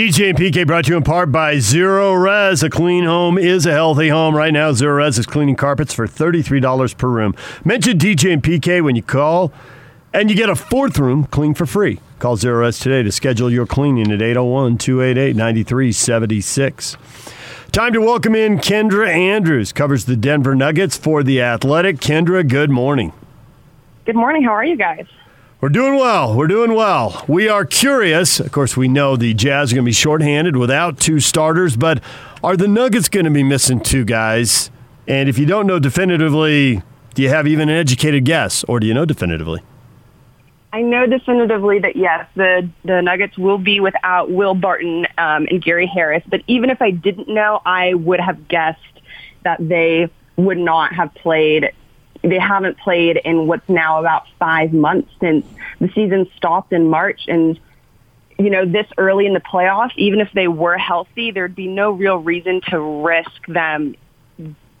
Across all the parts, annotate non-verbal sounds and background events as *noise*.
DJ and PK brought to you in part by Zerorez. A clean home is a healthy home. Right now, Zerorez is cleaning carpets for $33 per room. Mention DJ and PK when you call, and you get a fourth room clean for free. Call Zerorez today to schedule your cleaning at 801 288 9376. Time to welcome in Kendra Andrews, covers the Denver Nuggets for The Athletic. Kendra, good morning. Good morning. How are you guys? We're doing well. We're doing well. We are curious. Of course, we know the Jazz are going to be shorthanded without two starters, but are the Nuggets going to be missing two guys? And if you don't know definitively, do you have even an educated guess, or do you know definitively? I know definitively that yes, the the Nuggets will be without Will Barton um, and Gary Harris. But even if I didn't know, I would have guessed that they would not have played they haven't played in what's now about five months since the season stopped in March. And, you know, this early in the playoffs, even if they were healthy, there'd be no real reason to risk them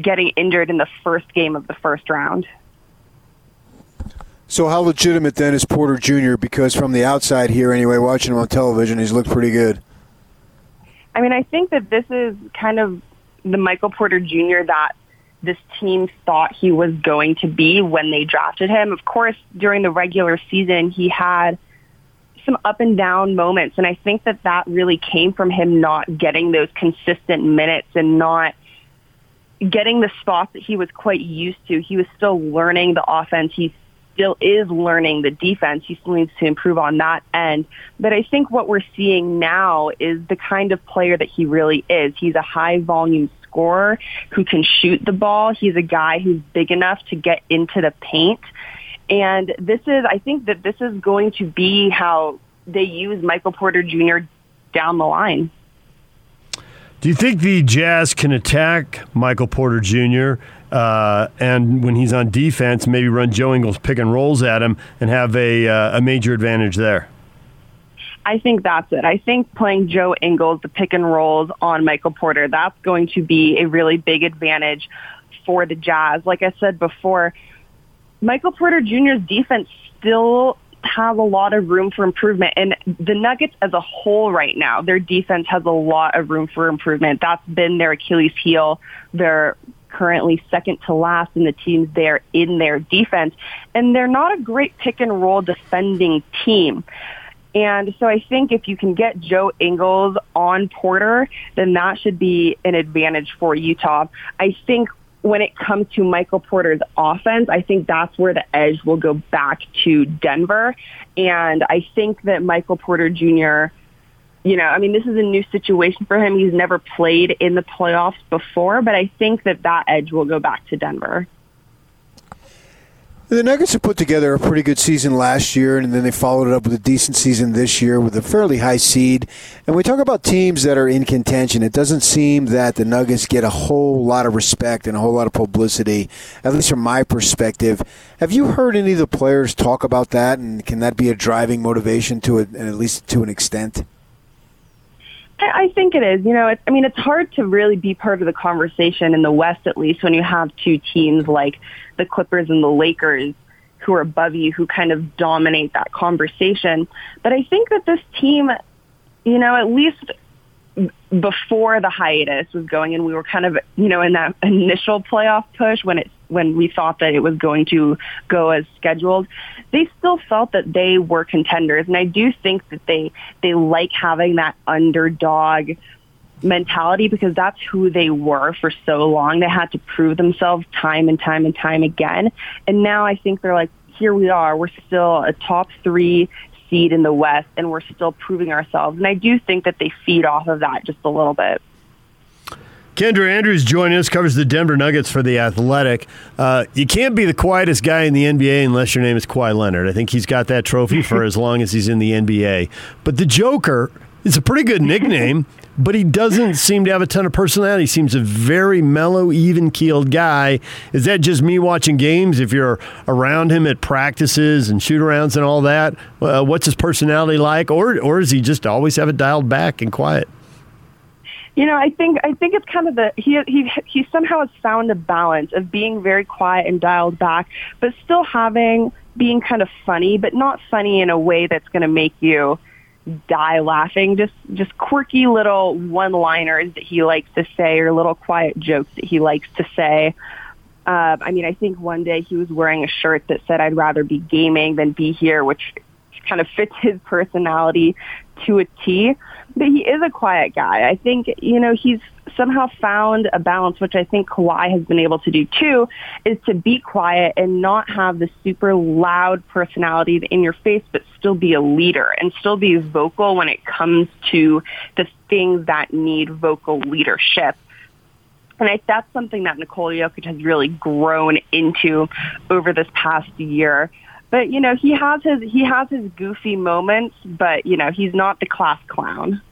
getting injured in the first game of the first round. So, how legitimate then is Porter Jr.? Because from the outside here, anyway, watching him on television, he's looked pretty good. I mean, I think that this is kind of the Michael Porter Jr. that this team thought he was going to be when they drafted him. Of course, during the regular season, he had some up and down moments. And I think that that really came from him not getting those consistent minutes and not getting the spots that he was quite used to. He was still learning the offense. He still is learning the defense. He still needs to improve on that end. But I think what we're seeing now is the kind of player that he really is. He's a high volume scorer who can shoot the ball. He's a guy who's big enough to get into the paint. And this is, I think that this is going to be how they use Michael Porter Jr. down the line. Do you think the Jazz can attack Michael Porter Jr. Uh, and when he's on defense, maybe run Joe Ingles pick and rolls at him and have a, uh, a major advantage there? I think that's it. I think playing Joe Ingles, the pick and rolls on Michael Porter, that's going to be a really big advantage for the Jazz. Like I said before, Michael Porter Jr.'s defense still has a lot of room for improvement. And the Nuggets as a whole right now, their defense has a lot of room for improvement. That's been their Achilles heel. They're currently second to last in the teams there in their defense. And they're not a great pick and roll defending team. And so I think if you can get Joe Ingles on Porter, then that should be an advantage for Utah. I think when it comes to Michael Porter's offense, I think that's where the edge will go back to Denver. And I think that Michael Porter Jr., you know, I mean, this is a new situation for him. He's never played in the playoffs before, but I think that that edge will go back to Denver. The Nuggets have put together a pretty good season last year, and then they followed it up with a decent season this year with a fairly high seed. And we talk about teams that are in contention. It doesn't seem that the Nuggets get a whole lot of respect and a whole lot of publicity, at least from my perspective. Have you heard any of the players talk about that, and can that be a driving motivation to it, at least to an extent? I think it is. You know, it's, I mean, it's hard to really be part of the conversation in the West, at least, when you have two teams like the Clippers and the Lakers who are above you, who kind of dominate that conversation. But I think that this team, you know, at least before the hiatus was going and we were kind of, you know, in that initial playoff push when it when we thought that it was going to go as scheduled, they still felt that they were contenders. And I do think that they they like having that underdog mentality because that's who they were for so long. They had to prove themselves time and time and time again. And now I think they're like, here we are. We're still a top three seed in the West, and we're still proving ourselves. And I do think that they feed off of that just a little bit. Kendra Andrews joining us, covers the Denver Nuggets for The Athletic. Uh, you can't be the quietest guy in the NBA unless your name is Kawhi Leonard. I think he's got that trophy for *laughs* as long as he's in the NBA. But the Joker is a pretty good nickname, *laughs* but he doesn't seem to have a ton of personality. He seems a very mellow, even keeled guy. Is that just me watching games? If you're around him at practices and shoot arounds and all that, uh, what's his personality like? Or, or does he just always have it dialed back and quiet? You know, I think I think it's kind of the he he he somehow has found a balance of being very quiet and dialed back, but still having being kind of funny, but not funny in a way that's going to make you die laughing. Just just quirky little one-liners that he likes to say, or little quiet jokes that he likes to say. Uh, I mean, I think one day he was wearing a shirt that said, "I'd rather be gaming than be here," which kind of fits his personality to a T. But he is a quiet guy. I think you know he's somehow found a balance, which I think Kawhi has been able to do too, is to be quiet and not have the super loud personality in your face, but still be a leader and still be vocal when it comes to the things that need vocal leadership. And I, that's something that Nikola Jokic has really grown into over this past year. But you know, he has his he has his goofy moments, but you know, he's not the class clown.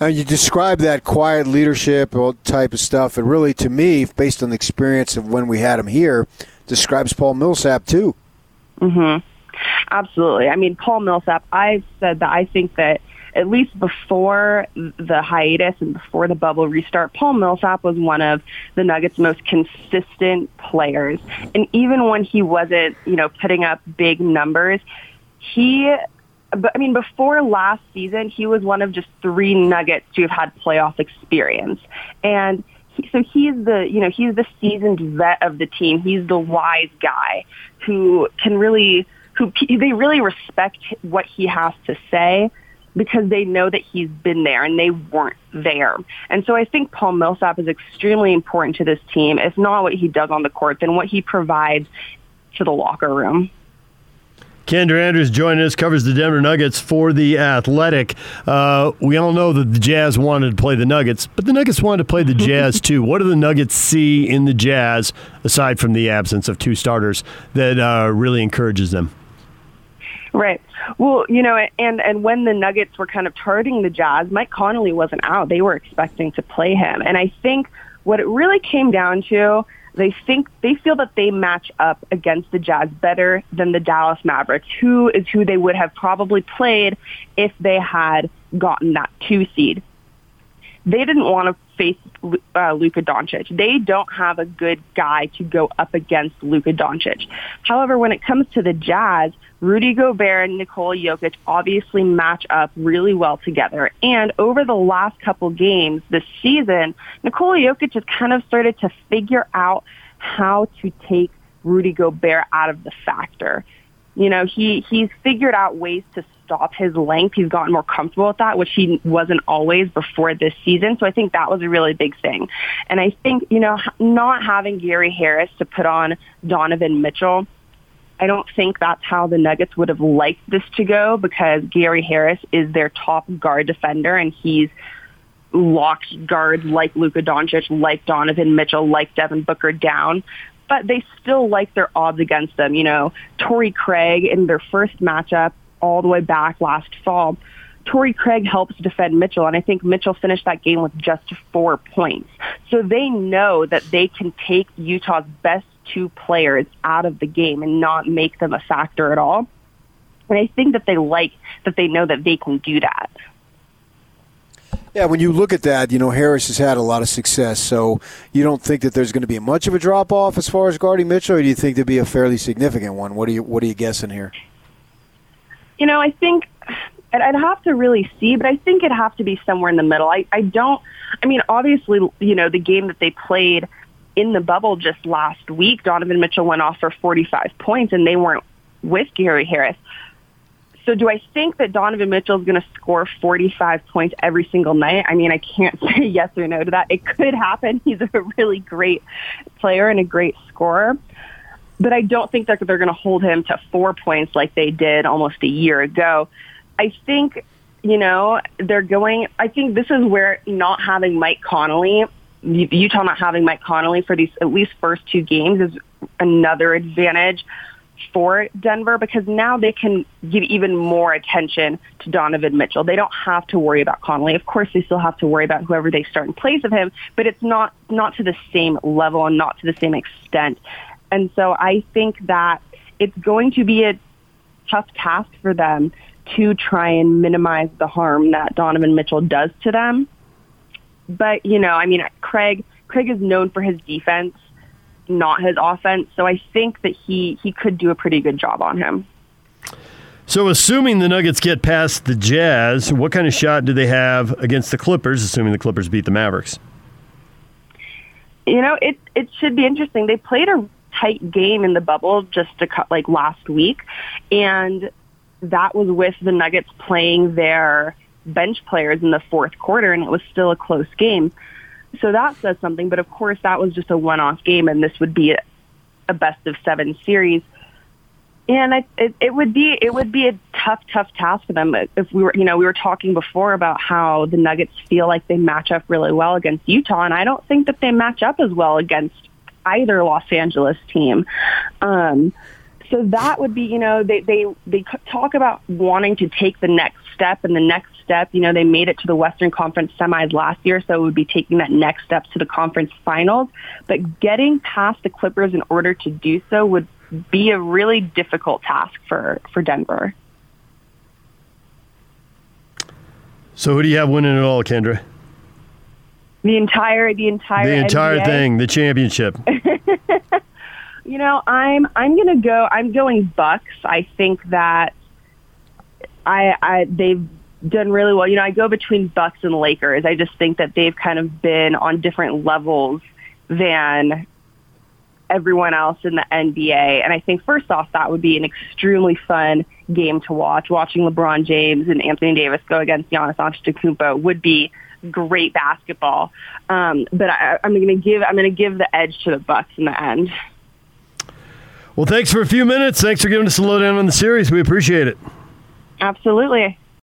Uh, you describe that quiet leadership type of stuff, and really, to me, based on the experience of when we had him here, describes Paul Millsap too. Mm-hmm. Absolutely. I mean, Paul Millsap. I've said that I think that at least before the hiatus and before the bubble restart, Paul Millsap was one of the Nuggets' most consistent players. And even when he wasn't, you know, putting up big numbers, he but I mean, before last season, he was one of just three Nuggets to have had playoff experience, and he, so he's the you know he's the seasoned vet of the team. He's the wise guy who can really who they really respect what he has to say because they know that he's been there and they weren't there. And so I think Paul Millsap is extremely important to this team. If not what he does on the court, then what he provides to the locker room. Kendra Andrews joining us, covers the Denver Nuggets for the Athletic. Uh, we all know that the Jazz wanted to play the Nuggets, but the Nuggets wanted to play the Jazz *laughs* too. What do the Nuggets see in the Jazz, aside from the absence of two starters, that uh, really encourages them? Right. Well, you know, and and when the Nuggets were kind of targeting the Jazz, Mike Conley wasn't out. They were expecting to play him, and I think what it really came down to they think they feel that they match up against the Jazz better than the Dallas Mavericks, who is who they would have probably played if they had gotten that two seed. They didn't want to face uh, Luka Doncic. They don't have a good guy to go up against Luka Doncic. However, when it comes to the Jazz, Rudy Gobert and Nikola Jokic obviously match up really well together. And over the last couple games this season, Nikola Jokic has kind of started to figure out how to take Rudy Gobert out of the factor. You know, he, he's figured out ways to stop his length. He's gotten more comfortable with that, which he wasn't always before this season. So I think that was a really big thing. And I think, you know, not having Gary Harris to put on Donovan Mitchell I don't think that's how the Nuggets would have liked this to go because Gary Harris is their top guard defender and he's locked guards like Luka Doncic, like Donovan Mitchell, like Devin Booker down. But they still like their odds against them. You know, Torrey Craig in their first matchup all the way back last fall, Torrey Craig helps defend Mitchell, and I think Mitchell finished that game with just four points. So they know that they can take Utah's best two players out of the game and not make them a factor at all. And I think that they like that they know that they can do that. Yeah, when you look at that, you know Harris has had a lot of success. So you don't think that there's going to be much of a drop off as far as guarding Mitchell, or do you think there'd be a fairly significant one? What are you What are you guessing here? You know, I think I'd have to really see, but I think it'd have to be somewhere in the middle. I I don't. I mean, obviously, you know, the game that they played in the bubble just last week, Donovan Mitchell went off for 45 points and they weren't with Gary Harris. So do I think that Donovan Mitchell is going to score 45 points every single night? I mean, I can't *laughs* say yes or no to that. It could happen. He's a really great player and a great scorer. But I don't think that they're going to hold him to four points like they did almost a year ago. I think, you know, they're going, I think this is where not having Mike Conley Utah not having Mike Conley for these at least first two games is another advantage for Denver because now they can give even more attention to Donovan Mitchell. They don't have to worry about Conley. Of course, they still have to worry about whoever they start in place of him, but it's not not to the same level and not to the same extent. And so I think that it's going to be a tough task for them to try and minimize the harm that Donovan Mitchell does to them but you know, I mean, Craig Craig is known for his defense, not his offense. So I think that he he could do a pretty good job on him. So, assuming the Nuggets get past the Jazz, what kind of shot do they have against the Clippers? Assuming the Clippers beat the Mavericks. You know, it it should be interesting. They played a tight game in the bubble just to cut like last week, and that was with the Nuggets playing their bench players in the fourth quarter, and it was still a close game. So that says something. But of course, that was just a one-off game, and this would be a, a best of seven series. And I, it, it would be it would be a tough, tough task for them if we were, you know, we were talking before about how the Nuggets feel like they match up really well against Utah, and I don't think that they match up as well against either Los Angeles team. Um, so that would be, you know, they they they talk about wanting to take the next step, and the next step, you know, they made it to the Western Conference semis last year, so it would be taking that next step to the conference finals. But getting past the Clippers in order to do so would be a really difficult task for, for Denver. So who do you have winning it all, Kendra? The entire the entire the entire NBA? thing, the championship. *laughs* you know, I'm I'm gonna go. I'm going Bucks. I think that I I they've done really well. You know, I go between Bucks and Lakers. I just think that they've kind of been on different levels than everyone else in the NBA. And I think first off, that would be an extremely fun game to watch. Watching LeBron James and Anthony Davis go against Giannis Antetokounmpo would be great basketball. Um, but I, I'm going to give I'm going to give the edge to the Bucks in the end. Well, thanks for a few minutes. Thanks for giving us a lowdown on the series. We appreciate it. Absolutely.